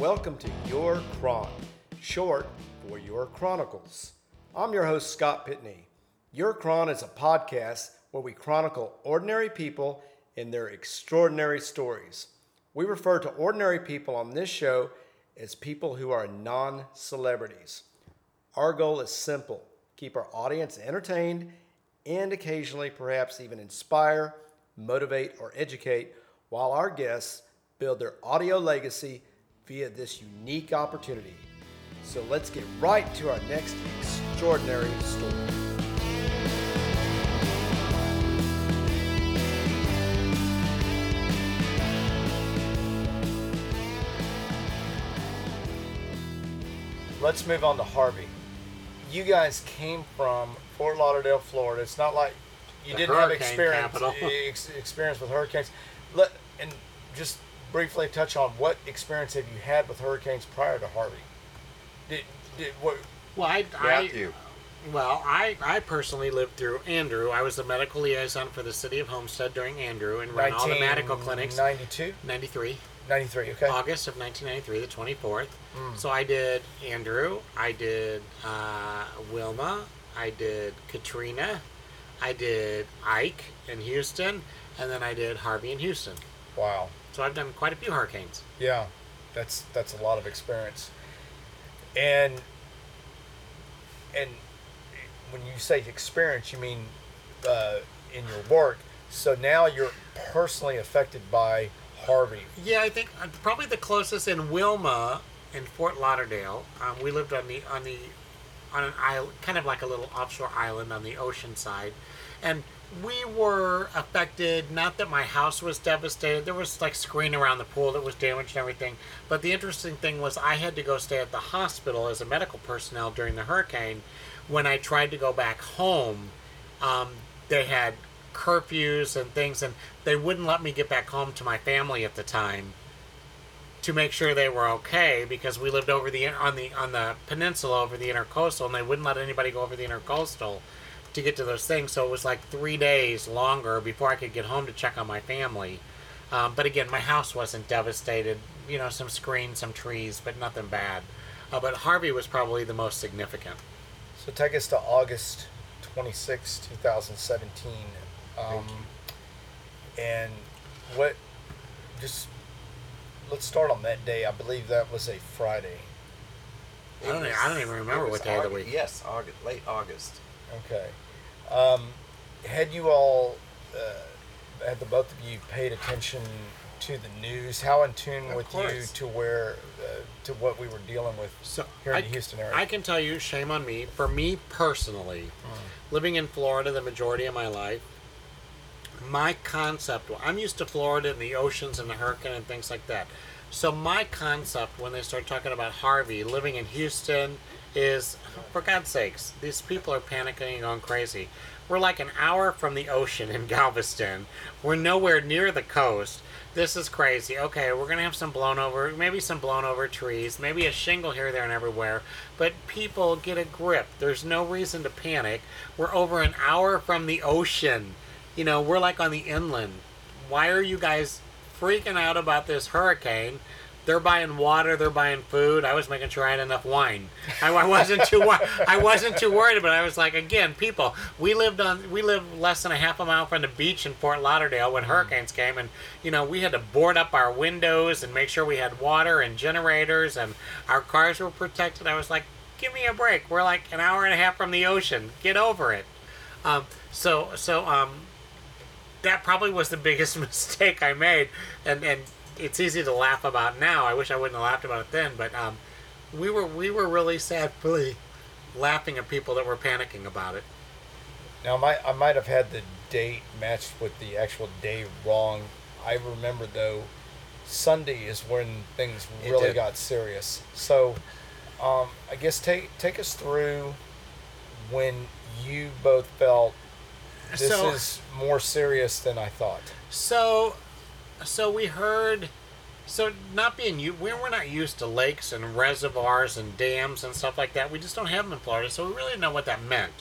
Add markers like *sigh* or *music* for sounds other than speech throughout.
welcome to Your Chron, short for Your Chronicles. I'm your host, Scott Pitney. Your Chron is a podcast where we chronicle ordinary people and their extraordinary stories. We refer to ordinary people on this show as people who are non celebrities. Our goal is simple keep our audience entertained and occasionally perhaps even inspire, motivate, or educate while our guests build their audio legacy via this unique opportunity. So let's get right to our next extraordinary story. Let's move on to Harvey. You guys came from Fort Lauderdale, Florida. It's not like you The didn't have experience *laughs* experience with hurricanes. Let and just briefly touch on what experience have you had with hurricanes prior to Harvey? Did, did what? Well, I, Matthew. I well, I, I personally lived through Andrew. I was the medical liaison for the city of Homestead during Andrew and ran all the medical clinics. 92? 93, 93, okay. August of 1993, the 24th. So I did Andrew, I did uh, Wilma, I did Katrina, I did Ike in Houston, and then I did Harvey in Houston. Wow. So I've done quite a few hurricanes. Yeah, that's that's a lot of experience. And and when you say experience, you mean uh, in your work. So now you're personally affected by Harvey. Yeah, I think uh, probably the closest in Wilma in Fort Lauderdale. Um, we lived on the on the on an island, kind of like a little offshore island on the ocean side, and we were affected. Not that my house was devastated. There was like screen around the pool that was damaged and everything. But the interesting thing was I had to go stay at the hospital as a medical personnel during the hurricane. When I tried to go back home, um, they had curfews and things, and they wouldn't let me get back home to my family at the time to make sure they were okay because we lived over the on the on the peninsula over the intercoastal, and they wouldn't let anybody go over the intercoastal to get to those things. So it was like three days longer before I could get home to check on my family. Um, but again, my house wasn't devastated. You know, some screens, some trees, but nothing bad. Uh, but Harvey was probably the most significant. So take us to August 26, 2017. Um, and what, just let's start on that day. I believe that was a Friday. I don't, e- I don't even remember what day of the August- week. Yes, August, late August. Okay. Um, had you all, uh, had the both of you paid attention to the news? How in tune Of with course. you to where, uh, to what we were dealing with So here in I, the Houston area? I can tell you, shame on me. For me personally, living in Florida the majority of my life, my concept. I'm used to Florida and the oceans and the hurricane and things like that. So my concept when they start talking about Harvey living in Houston is, for God's sakes, these people are panicking and going crazy. We're like an hour from the ocean in Galveston. We're nowhere near the coast. This is crazy. Okay, we're gonna have some blown over, maybe some blown over trees, maybe a shingle here, there, and everywhere. But people get a grip. There's no reason to panic. We're over an hour from the ocean. You know, we're like on the inland. Why are you guys freaking out about this hurricane? They're buying water. They're buying food. I was making sure I had enough wine. I, I wasn't too. I wasn't too worried, but I was like, again, people. We lived on. We lived less than a half a mile from the beach in Fort Lauderdale when hurricanes came, and you know we had to board up our windows and make sure we had water and generators, and our cars were protected. I was like, give me a break. We're like an hour and a half from the ocean. Get over it. Um, so so um, that probably was the *laughs* biggest *laughs* mistake I made, and and it's easy to laugh about now. I wish I wouldn't have laughed about it then, but um, we were we were really sadly laughing at people that were panicking about it. Now, I might, I might have had the date matched with the actual day wrong. I remember though, Sunday is when things It really did. got serious. So, um, I guess take take us through when you both felt this So- is more serious than I thought. So, so we heard. So not being you, we're, we're not used to lakes and reservoirs and dams and stuff like that. We just don't have them in Florida, so we really didn't know what that meant.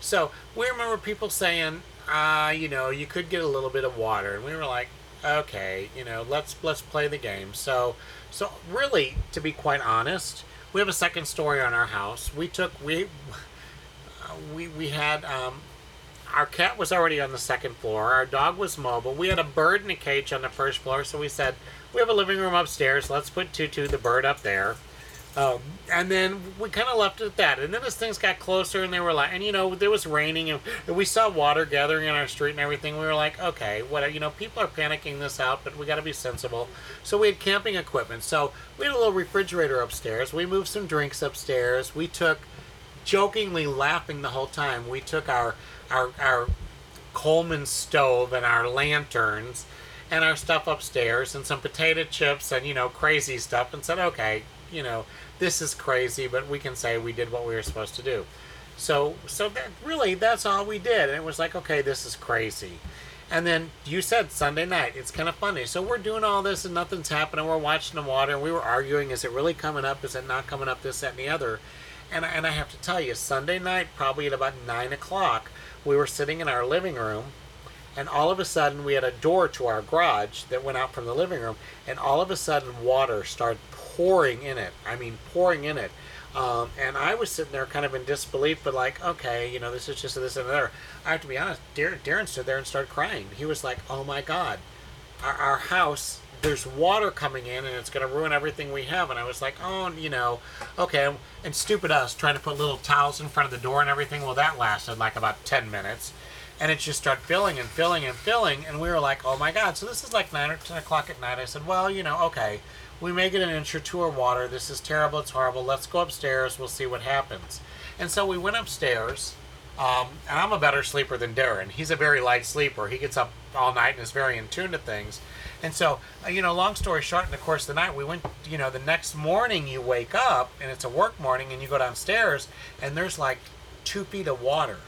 So we remember people saying, uh, you know, you could get a little bit of water, and we were like, okay, you know, let's let's play the game. So so really, to be quite honest, we have a second story on our house. We took we *laughs* we we had um, our cat was already on the second floor. Our dog was mobile. We had a bird in a cage on the first floor. So we said we have a living room upstairs. Let's put Tutu the bird up there. Um, and then we kind of left it at that. And then as things got closer, and they were like, and you know, there was raining, and we saw water gathering in our street and everything. We were like, okay, what? You know, people are panicking this out, but we got to be sensible. So we had camping equipment. So we had a little refrigerator upstairs. We moved some drinks upstairs. We took, jokingly laughing the whole time, we took our our our Coleman stove and our lanterns and our stuff upstairs and some potato chips and you know crazy stuff and said okay you know this is crazy but we can say we did what we were supposed to do. So so that really that's all we did. And it was like okay this is crazy. And then you said sunday night it's kind of funny. So we're doing all this and nothing's happening. We're watching the water. And we were arguing is it really coming up? Is it not coming up? This that and the other and, and i have to tell you sunday night probably at about nine o'clock we were sitting in our living room and all of a sudden we had a door to our garage that went out from the living room and all of a sudden water started pouring in it i mean pouring in it. Um, and i was sitting there kind of in disbelief but like okay you know this is just this and there i have to be honest darren, darren stood there and started crying. He was like oh my god our, our house there's water coming in and it's going to ruin everything we have. And i was like oh you know okay. And stupid us trying to put little towels in front of the door and everything. Well that lasted like about 10 minutes. And it just started filling and filling and filling. And we were like oh my god. So this is like 9 or 10 o'clock at night. I said well you know okay. We may get an inch or two of water. This is terrible. It's horrible. Let's go upstairs. We'll see what happens. And so we went upstairs. Um, and i'm a better sleeper than darren. He's a very light sleeper. He gets up all night and is very in tune to things and so, uh, you know, long story short, in the course of the night, we went, you know, the next morning you wake up and it's a work morning and you go downstairs and there's like two feet of water.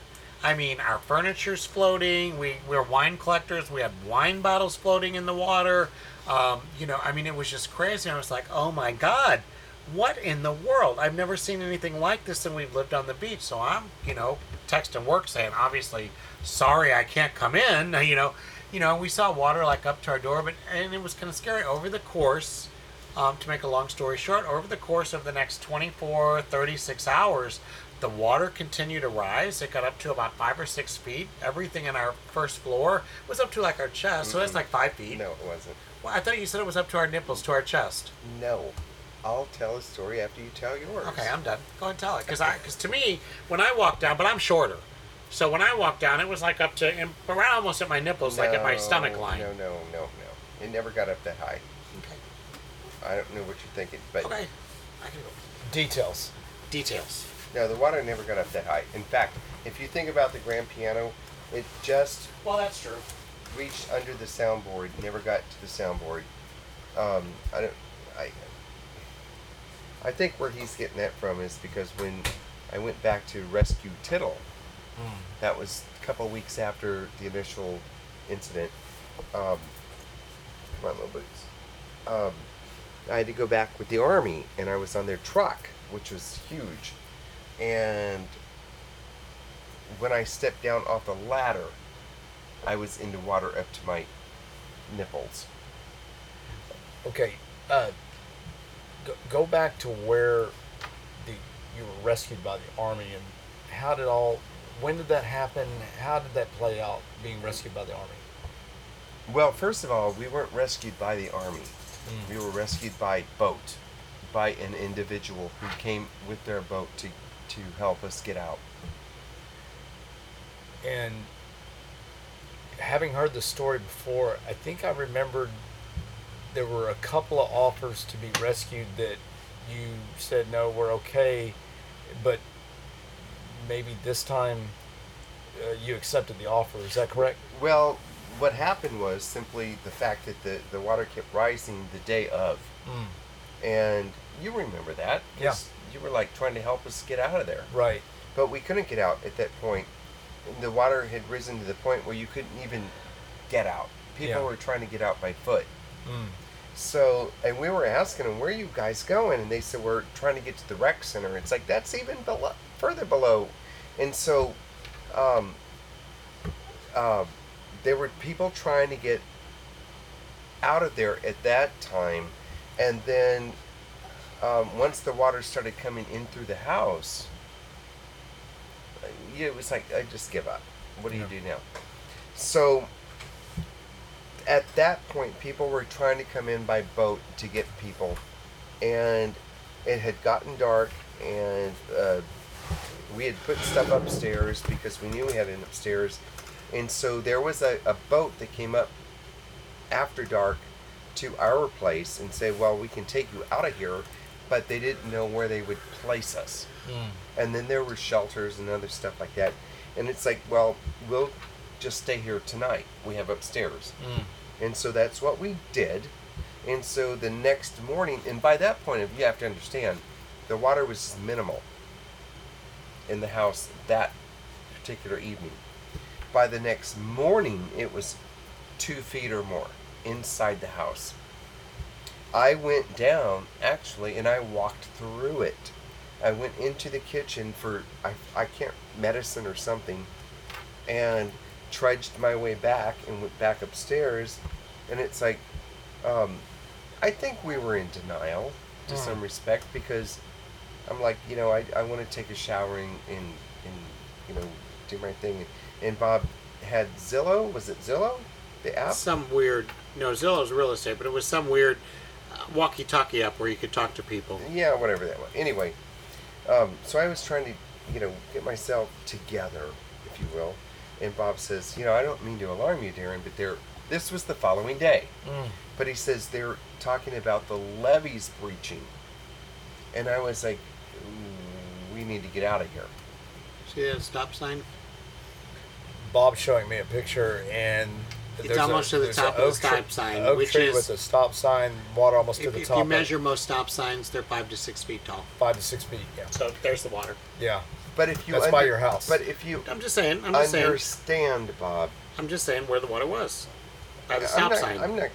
I mean, our furniture's floating. We, we're wine collectors. We had wine bottles floating in the water. Um, you know, I mean, it was just crazy. I was like, oh my God, what in the world? I've never seen anything like this and we've lived on the beach. So I'm, you know, texting work saying, obviously, sorry I can't come in, *laughs* you know you know, we saw water like up to our door, but and it was kind of scary. Over the course, um, to make a long story short, over the course of the next 24, 36 hours, the water continued to rise. It got up to about five or six feet. Everything in our first floor was up to like our chest, so that's like five feet. No, it wasn't. Well, I thought you said it was up to our nipples, to our chest. No. I'll tell a story after you tell yours. Okay, I'm done. Go ahead and tell it, because I, because to me, when I walked down, but I'm shorter. So when I walked down, it was like up to around almost at my nipples, like at my stomach line. No, no, no, no. It never got up that high. Okay. I don't know what you're thinking, but Okay. I can go. Details. Details. no, the water never got up that high. In fact, if you think about the grand piano, it just Well, that's true. reached under the soundboard, never got to the soundboard. Um, I don't. I. I think where he's getting that from is because when I went back to rescue Tittle, that was a couple weeks after the initial incident. Um, come on, little boots. Um, I had to go back with the army, and I was on their truck, which was huge. And when I stepped down off the ladder, I was in the water up to my nipples. Okay. Uh, go, go back to where the you were rescued by the army and how did all when did that happen? How did that play out being rescued by the army? Well, first of all, we weren't rescued by the army. Mm. We were rescued by boat, by an individual who came with their boat to to help us get out. And having heard the story before, I think I remembered there were a couple of offers to be rescued that you said no, we're okay, but maybe this time uh, you accepted the offer. Is that correct? Well, what happened was simply the fact that the, the water kept rising the day of. And you remember that. 'cause You were like trying to help us get out of there. Right. But we couldn't get out at that point. The water had risen to the point where you couldn't even get out. People Yeah. were trying to get out by foot. Mm. So, and we were asking them, where are you guys going? And they said, we're trying to get to the rec center. It's like, that's even below, further below. And so, um, uh, there were people trying to get out of there at that time, and then um, once the water started coming in through the house, uh, it was like I just give up. What do you do now? So at that point, people were trying to come in by boat to get people, and it had gotten dark, and uh, we had put stuff upstairs because we knew we had it upstairs, and so there was a, a boat that came up after dark to our place and say, "Well, we can take you out of here," but they didn't know where they would place us. And then there were shelters and other stuff like that, and it's like, "Well, we'll just stay here tonight. We have upstairs." Mm. And so that's what we did. And so the next morning, and by that point, you have to understand, the water was minimal in the house that particular evening. By the next morning, it was two feet or more inside the house. I went down actually, and I walked through it. I went into the kitchen for I, I can't medicine or something, and trudged my way back and went back upstairs, and it's like, um, I think we were in denial to some respect because I'm like, you know, I, I want to take a shower and, and, and you know do my thing, and Bob had Zillow. Was it Zillow? The app. Some weird. No, Zillow's real estate, but it was some weird uh, walkie-talkie app where you could talk to people. Yeah, whatever that was. Anyway, um, so I was trying to, you know, get myself together, if you will. And Bob says, you know, I don't mean to alarm you, Darren, but there. This was the following day. Mm. But he says they're talking about the levees breaching, and I was like, we need to get out of here. See that stop sign? Bob's showing me a picture, and It's there's a- almost to the top of the oak tree- stop sign, oak which tree is- with a stop sign, water almost to the if top. you measure most stop signs, they're five to six feet tall. five to six feet. Yeah, So there's the water. yeah. But if you That's by your house. But if you I'm just saying. I'm just saying. understand, Bob, I'm just saying where the water was. By the I'm stop not, sign. I'm not.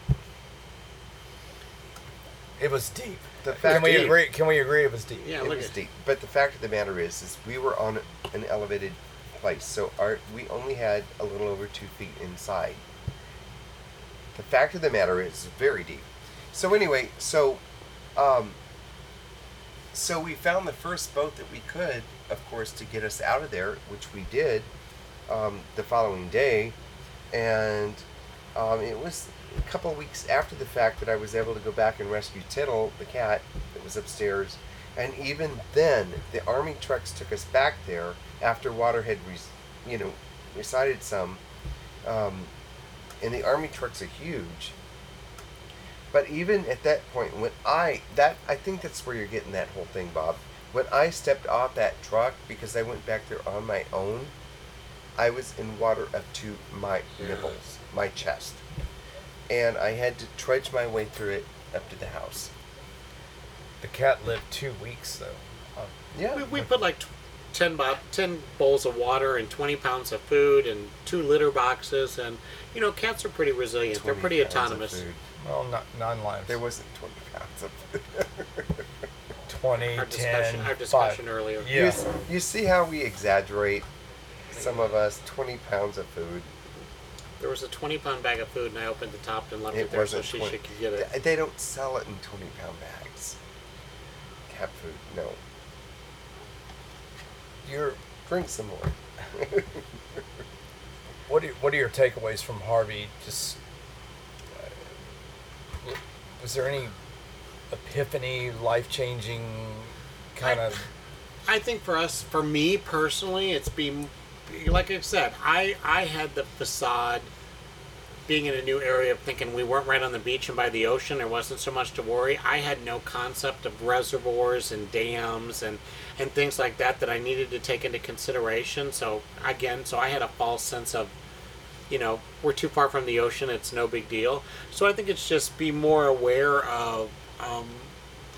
It was deep. The fact Can we is- agree? Can we agree it was deep? yeah, it look was at deep. But the fact of the matter is, is we were on an elevated place, so our we only had a little over two feet inside. The fact of the matter is, very deep. So anyway, so, um, so we found the first boat that we could, of course, to get us out of there, which we did, um, the following day, and um, it was a couple weeks after the fact that I was able to go back and rescue Tittle, the cat that was upstairs. And even then, the army trucks took us back there after water had, res- you know, resided some. Um, and the army trucks are huge. But even at that point, when I that I think that's where you're getting that whole thing, Bob. When I stepped off that truck because I went back there on my own, I was in water up to my nipples, my chest, and I had to trudge my way through it up to the house. The cat lived two weeks though. Uh, Yeah, We, we put like t- 10, bo- 10 bowls of water and 20 pounds of food and two litter boxes. And, you know, cats are pretty resilient. They're pretty pounds of autonomous. Food. well, not nine lives. There wasn't twenty pounds of food. *laughs* 20, Our 10, discussion, our five. earlier. Yeah. You, s- you see how we exaggerate some of us? Twenty pounds of food. There was a 20 pound bag of food, and I opened the top and left it, It there so she, 20. she could get it. Th- They don't sell it in twenty pound bags. Cat food, no. Your Drink some more. *laughs* what? Are, what are your takeaways from Harvey? Just was there any epiphany, life changing kind I- of? I think for us, for me personally, it's been like I said. I I had the facade being in a new area of thinking we weren't right on the beach and by the ocean. There wasn't so much to worry. I had no concept of reservoirs and dams and and things like that that I needed to take into consideration. So again, so I had a false sense of you know, we're too far from the ocean, it's no big deal. So I think it's just be more aware of, um,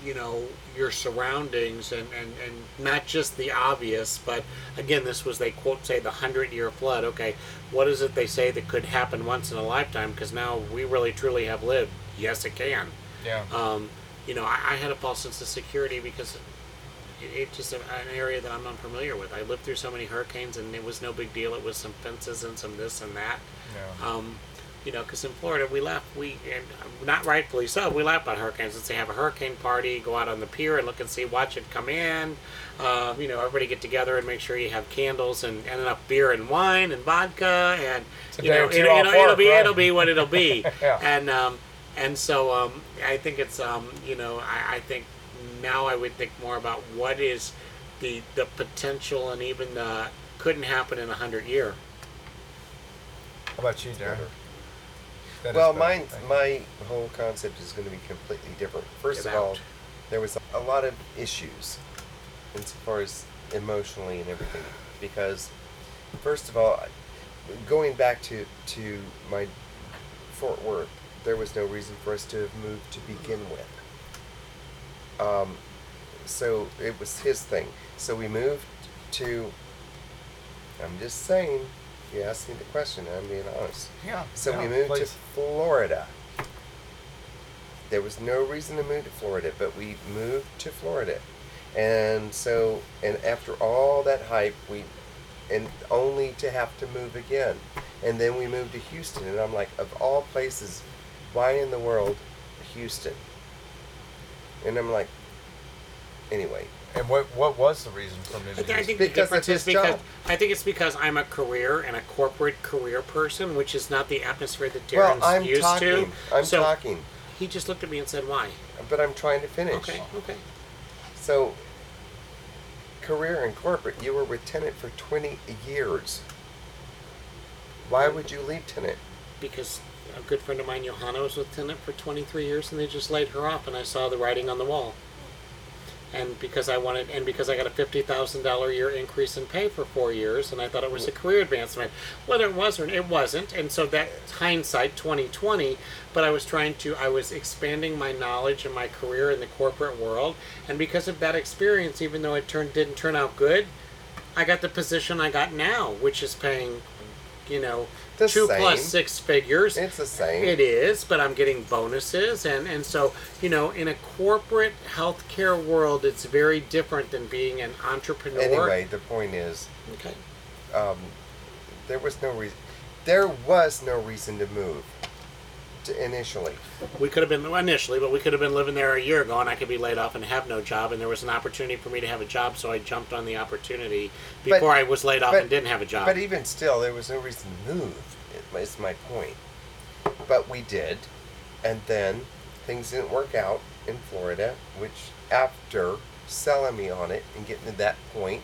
you know, your surroundings and, and, and not just the obvious, but again, this was, they quote, say, the hundred year flood. Okay, what is it they say that could happen once in a lifetime? Because now we really truly have lived. Yes, it can. Yeah. Um, you know, I, I had a false sense of security because it's just an area that I'm unfamiliar with. I lived through so many hurricanes, and it was no big deal. It was some fences and some this and that. yeah. Um, You know, because in Florida we laugh, we and not rightfully so, we laugh about hurricanes. Let's say have a hurricane party, go out on the pier and look and see, watch it come in. Uh, you know, everybody get together and make sure you have candles and, and enough beer and wine and vodka and you know, or it'll, off it'll, it'll be it'll be what it'll be. *laughs* Yeah. And um, and so um, I think it's um, you know I, I think now I would think more about what is the the potential and even the couldn't happen in a hundred year. How about you, Darren? Well, better. mine, my whole concept is going to be completely different. First Get of all, there was a lot of issues insofar as emotionally and everything. Because, first of all, going back to, to my Fort Worth, there was no reason for us to have moved to begin with. Um, so it was his thing. So we moved to. I'm just saying. You asked me the question. I'm being honest. Yeah. So we yeah, moved to. Florida. There was no reason to move to Florida, but we moved to Florida. And so, and after all that hype, we, and only to have to move again. And then we moved to Houston, and I'm like, of all places, why in the world Houston? And I'm like, anyway, And what what was the reason for I, moving? th- I to think Because the difference of is his because job. I think it's because I'm a career and a corporate career person, which is not the atmosphere that Darren's well, Darren's I'm used talking. to. I'm so talking, he just looked at me and said, "Why?" but I'm trying to finish. Okay, okay. So, career and corporate, you were with Tenet for 20 years. Why would you leave Tenet? Because a good friend of mine, Johanna, was with Tenet for 23 years, and they just laid her off, and I saw the writing on the wall. And because I wanted, and because I got a fifty thousand dollar a year increase in pay for four years, and I thought it was a career advancement. Whether it was or it wasn't, and so that hindsight, twenty twenty. But I was trying to, I was expanding my knowledge and my career in the corporate world, and because of that experience, even though it turned didn't turn out good, I got the position I got now, which is paying, you know, The two same. six figures. It's the same. It is, but I'm getting bonuses, and and so you know, in a corporate healthcare world, it's very different than being an entrepreneur. Anyway, the point is, okay. um, there was no reason. There was no reason to move. Initially, We could have been initially, but we could have been living there a year ago, and I could be laid off and have no job. And there was an opportunity for me to have a job, so I jumped on the opportunity But- before I was laid off but- and didn't have a job. but even still, there was no reason to move. Is my point. But we did, and then things didn't work out in Florida. Which, after selling me on it and getting to that point,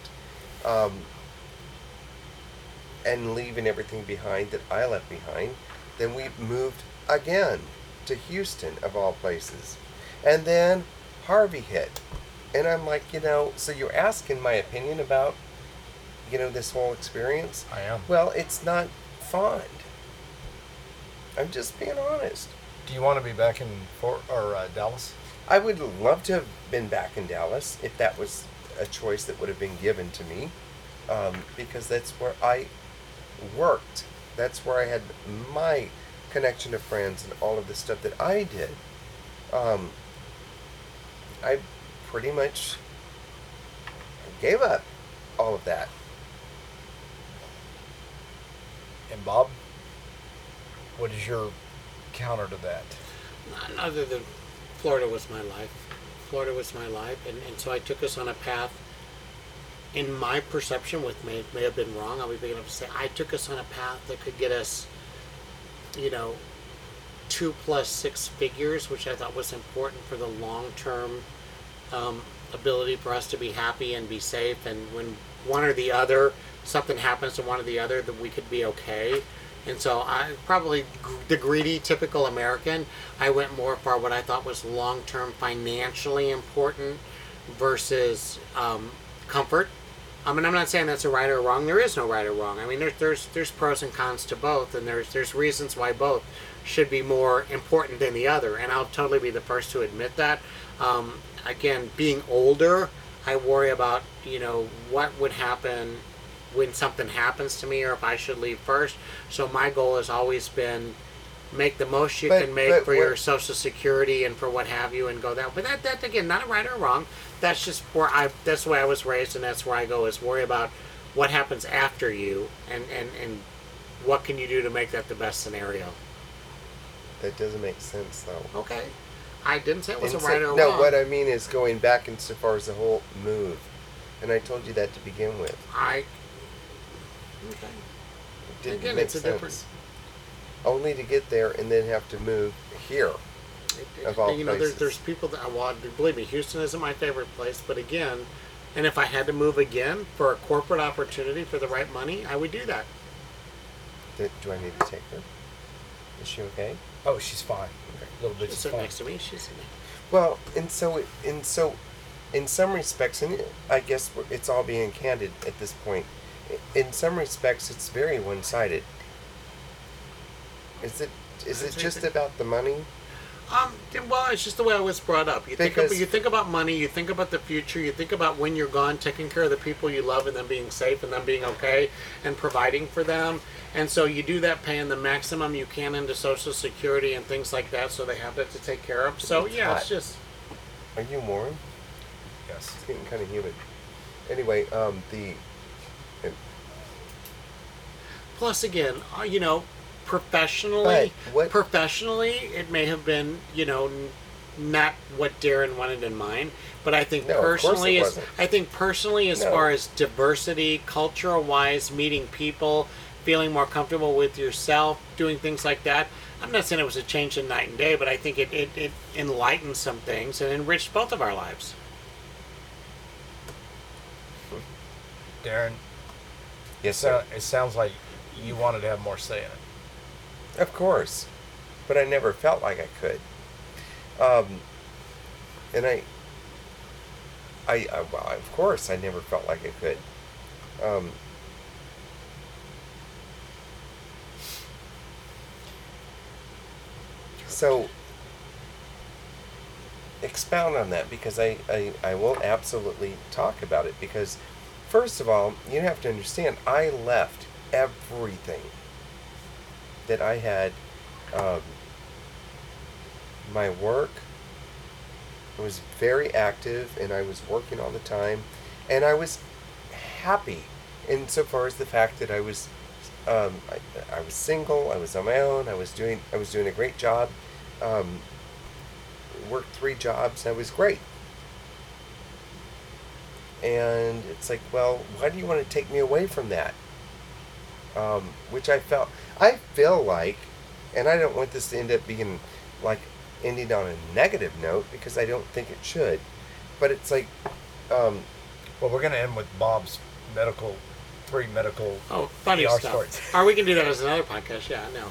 um, and leaving everything behind that I left behind, then we moved again to Houston, of all places. And then Harvey hit. And I'm like, you know, so you're asking my opinion about, you know, this whole experience? I am. Well, it's not fun. I'm just being honest. Do you want to be back in Fort or uh, Dallas? I would love to have been back in Dallas if that was a choice that would have been given to me, um, because that's where I worked. That's where I had my connection to friends and all of the stuff that I did. Um, I pretty much gave up all of that. And Bob, what is your counter to that? other than Florida was my life. Florida was my life, and, and so I took us on a path. In my perception, which may may have been wrong, I'll be big enough to say I took us on a path that could get us, you know, two plus six figures, which I thought was important for the long term um, ability for us to be happy and be safe. And when one or the other, something happens to one or the other, that we could be okay. And so I probably the greedy, typical American. I went more for what I thought was long term financially important versus um, comfort. I mean, I'm not saying that's a right or wrong. There is no right or wrong. I mean, there's there's there's pros and cons to both, and there's there's reasons why both should be more important than the other. And I'll totally be the first to admit that. Um, again, being older, I worry about you know what would happen when something happens to me, or if I should leave first. So my goal has always been make the most you But- can make for your social security and for what have you, and go that. But that that again, not a right or wrong. That's just where I. That's the way I was raised, and that's where I go. Is worry about what happens after you, and and and what can you do to make that the best scenario. That doesn't make sense though. Okay. I didn't say it was a right or no, wrong. what I mean is going back insofar as the whole move, and I told you that to begin with. I. Okay. It didn't Again, make it's a sense. different- Only to get there and then have to move here. It- Of all you know, there's places. there's people that I want. Believe me, Houston isn't my favorite place, but again, and if I had to move again for a corporate opportunity for the right money, I would do that. Do, do I need to take her? Is she okay? Oh, she's fine. A little bit. She's She's sitting next to me. She's sitting. Well, and so it, and so, in some respects, and I guess it's all being candid at this point. In some respects, it's very one-sided. Is it? Is it just about the money? Um, well, it's just the way I was brought up. You think about, you think about money, you think about the future, you think about when you're gone, taking care of the people you love, and them being safe, and them being okay, and providing for them. And so you do that, paying the maximum you can into Social Security and things like that, so they have that to take care of. So It's yeah, it's just Are you warm? Yes. It's getting kind of humid. Anyway, um, the plus again, uh, you know, professionally, what- professionally, it may have been, you know. N- not what Darren wanted in mind, but I think No, of course it personally, as. I think personally, as No. far as diversity, cultural wise, meeting people, feeling more comfortable with yourself, doing things like that. I'm not saying it was a change in night and day, but I think it, it, it enlightened some things and enriched both of our lives. Darren, yes, sir. it sounds like you wanted to have more say in it. Of course, but I never felt like I could. Um, and I, I, I, well, of course, I never felt like I could. Um, so, expound on that because I, I, I will absolutely talk about it because, first of all, you have to understand I left everything that I had um, my work I was very active and I was working all the time and I was happy insofar as the fact that I was um, I, I was single I was on my own I was doing I was doing a great job um, worked three jobs and I was great. And it's like well why do you want to take me away from that um, which I felt I feel like, and I don't want this to end up being like ending on a negative note because I don't think it should, but it's like, um, Well, we're going to end with Bob's medical, three medical. Oh, funny PR stuff. stories. Or we can do that as another podcast. Yeah, no.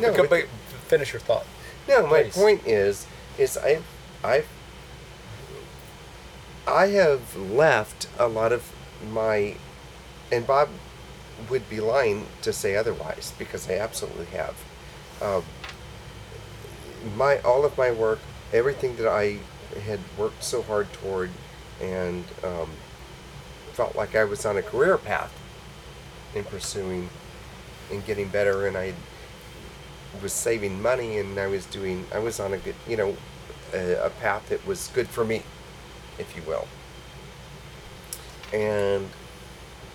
no, but- but finish your thought. no. My please. point is, is I, I, I have left a lot of my, and Bob would be lying to say otherwise because I absolutely have. Um, my all of my work, everything that I had worked so hard toward, and um, felt like I was on a career path in pursuing and getting better, and I was saving money, and I was doing, I was on a good, you know, a, a path that was good for me, if you will. And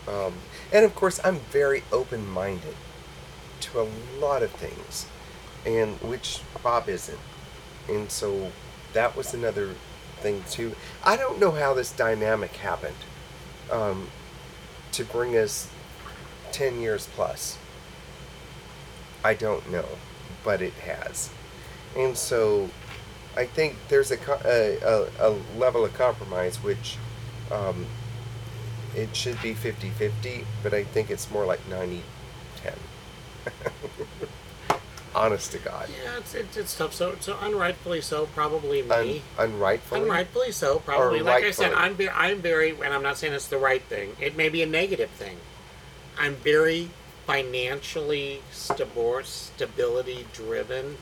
um, and of course, I'm very open minded to a lot of things, and which Bob isn't. And so that was another thing, too. I don't know how this dynamic happened um, to bring us 10 years plus. I don't know, but it has. And so I think there's a, a, a, level of compromise which um, it should be 50 50, but I think it's more like 90 10. *laughs* Honest to God. Yeah, it's, it's, it's tough. So, so unrightfully so, probably me. Un- unrightfully? Unrightfully so, probably. Or Like I said. I'm very, I'm very, and I'm not saying it's the right thing. It may be a negative thing. I'm very financially stable, stability driven.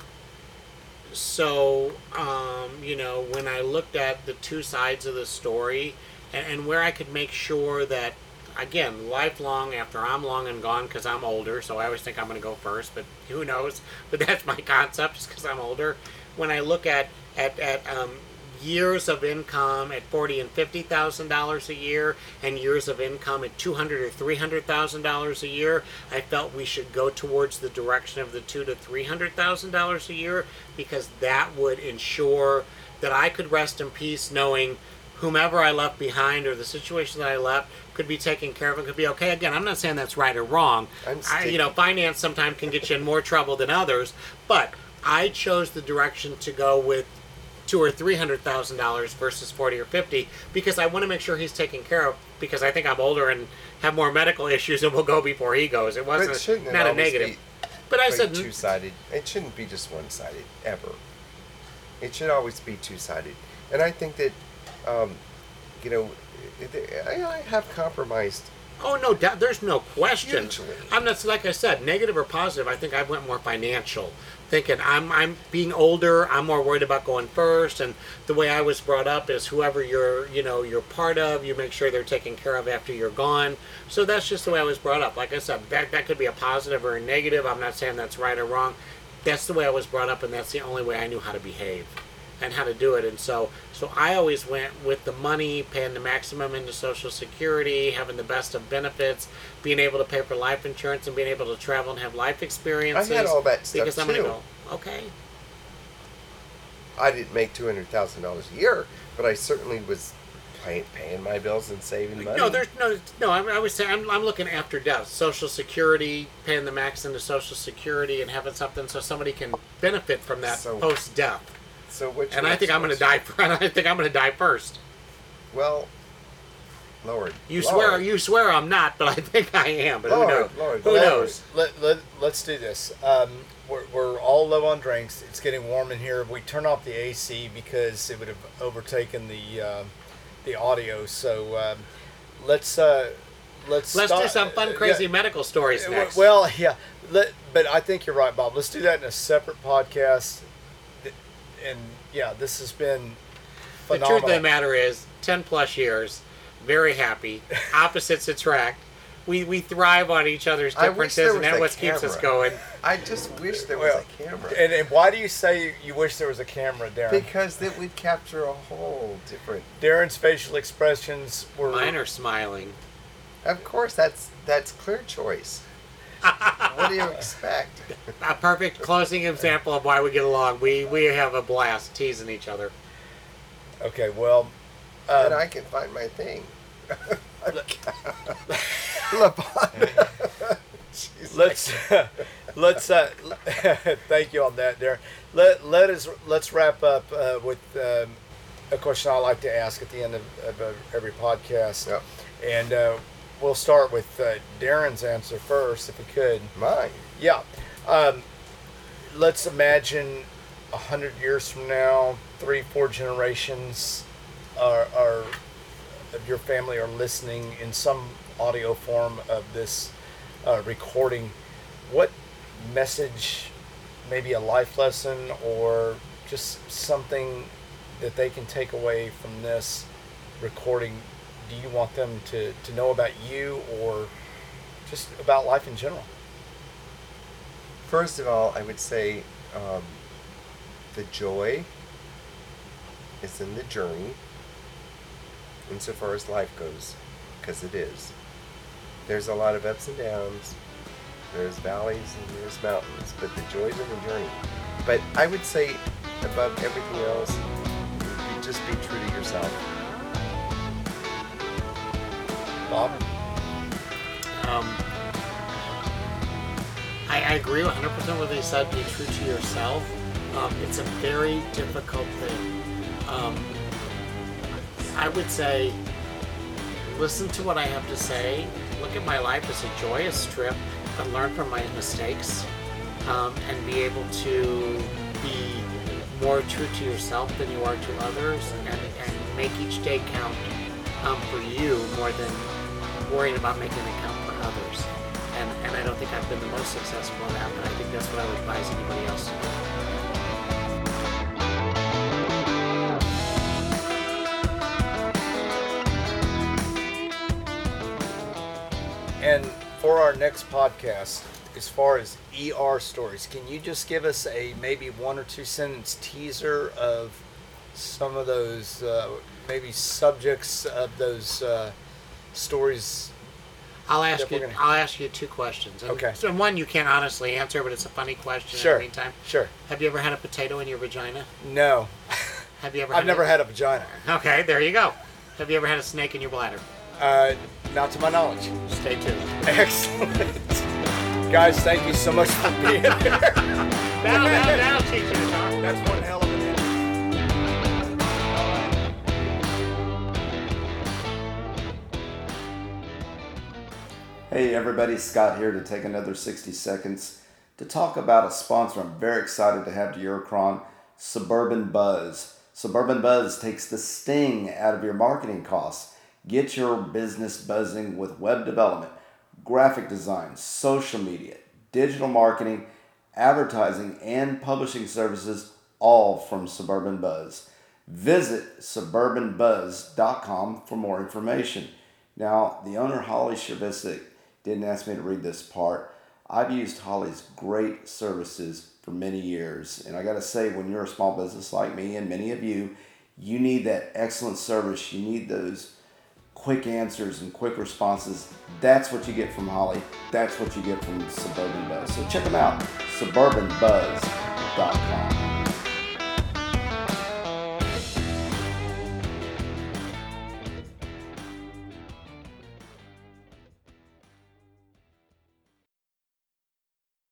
So, um, you know, when I looked at the two sides of the story, and, and where I could make sure that, again, lifelong after I'm long and gone because I'm older, so I always think I'm going to go first, but who knows? *laughs* But that's my concept, just because I'm older. When I look at at at um, years of income at forty and fifty thousand dollars a year, and years of income at two hundred or three hundred thousand dollars a year, I felt we should go towards the direction of the two to three hundred thousand dollars a year because that would ensure that I could rest in peace knowing whomever I left behind or the situation that I left could be taken care of and could be okay. Again, I'm not saying that's right or wrong. I'm I, you know, finance sometimes can get you in more trouble than others, but I chose the direction to go with two or three hundred thousand dollars versus forty or fifty because I want to make sure he's taken care of because I think I'm older and have more medical *laughs* issues and will go before he goes. It wasn't it not a negative. But I said hmm. two sided. It shouldn't be just one sided ever. It should always be two sided. And I think that, um, you know, I, I have compromised. Oh no, doubt there's no question. Hugely. I'm not like I said, negative or positive. I think I went more financial, thinking I'm I'm being older. I'm more worried about going first, and the way I was brought up is whoever you're you know you're part of, you make sure they're taken care of after you're gone. So that's just the way I was brought up. Like I said, that that could be a positive or a negative. I'm not saying that's right or wrong. That's the way I was brought up, and that's the only way I knew how to behave and how to do it. And so, so I always went with the money, paying the maximum into Social Security, having the best of benefits, being able to pay for life insurance, and being able to travel and have life experiences. I had all that stuff, because I'm too. to go. Okay. I didn't make two hundred thousand dollars a year, but I certainly was pay, paying my bills and saving money. No, there's no, no. I, I was saying I'm, I'm looking after death, Social Security, paying the max into Social Security, and having something so somebody can benefit from that So- post death. So what's *laughs* And I think I'm going to die. next I think I'm going to die first. Well, Lord, You Lord. swear, you swear I'm not, but I think I am. But Lord, who knows? Lord, who Lord. knows? Let, let, let's do this. Um, we're, we're all low on drinks. It's getting warm in here. We turn off the AC because it would have overtaken the uh, the audio. So um, let's uh, let's Let's do some fun, uh, crazy yeah. medical stories Uh, next. Well, yeah, let, but I think you're right, Bob. Let's do that in a separate podcast. Th- And yeah, this has been the truth of the matter is, ten plus years, very happy. *laughs* Opposites attract. We we thrive on each other's differences, and was that a what keeps us going. *laughs* I just wish there was Well, a camera And, and why do you say you wish there was a camera, Darren? because it would capture a whole different. Darren's facial expressions were Mine are smiling. Of course, that's that's clear choice. *laughs* what do you expect? A perfect closing example of why we get along. We we have a blast teasing each other. okay. Well, um, and I can find my thing. *laughs* LeBron. Jeez, let's *laughs* let's uh, thank you on that, Darren. Let let us let's wrap up uh, with um, a question I like to ask at the end of, of uh, every podcast, Yep. and uh, we'll start with uh, Darren's answer first, if we could. Mine. Yeah. Um, let's imagine a hundred years from now, three, four generations are, are of your family are listening in some audio form of this uh, recording. What message, maybe a life lesson or just something that they can take away from this recording, do you want them to, to know about you or just about life in general? First of all, I would say um, the joy is in the journey, insofar as life goes, because it is. There's a lot of ups and downs. There's valleys and there's mountains, but the joys in the journey. But I would say, above everything else, just be true to yourself. Bob? Um, I, I agree 100% with what he said. Be true to yourself. Um, it's a very difficult thing. Um, I would say, listen to what I have to say. Look at my life as a joyous trip and learn from my mistakes um, and be able to be more true to yourself than you are to others and, and make each day count um, for you more than worrying about making it count for others. And, and I don't think I've been the most successful in that, but I think that's what I would advise anybody else to do. And for our next podcast, as far as ER stories, can you just give us a maybe one or two sentence teaser of some of those uh, maybe subjects of those uh, stories. I'll ask you. gonna- I'll ask you two questions. And Okay. So one you can't honestly answer, but it's a funny question. Sure. In the meantime, Sure. have you ever had a potato in your vagina? No, Have you ever? *laughs* I've had never a, had a vagina. Okay, there you go. Have you ever had a snake in your bladder? Uh, not to my knowledge. Stay tuned. Excellent. *laughs* Guys, thank you so much for being *laughs* here. Now, now, now, teach you to talk. That's one hell Hey everybody, Scott here to take another 60 seconds to talk about a sponsor I'm very excited to have to Eurocron, Suburban Buzz. Suburban Buzz takes the sting out of your marketing costs. Get your business buzzing with web development, graphic design, social media, digital marketing, advertising, and publishing services, all from Suburban Buzz. Visit suburbanbuzz.com for more information. Now, the owner, Holly Shervisic, didn't ask me to read this part. I've used Holly's great services for many years, and I got to say, when you're a small business like me and many of you, you need that excellent service. You need those quick answers and quick responses. That's what you get from Holly. That's what you get from Suburban Buzz. So check them out, suburbanbuzz.com.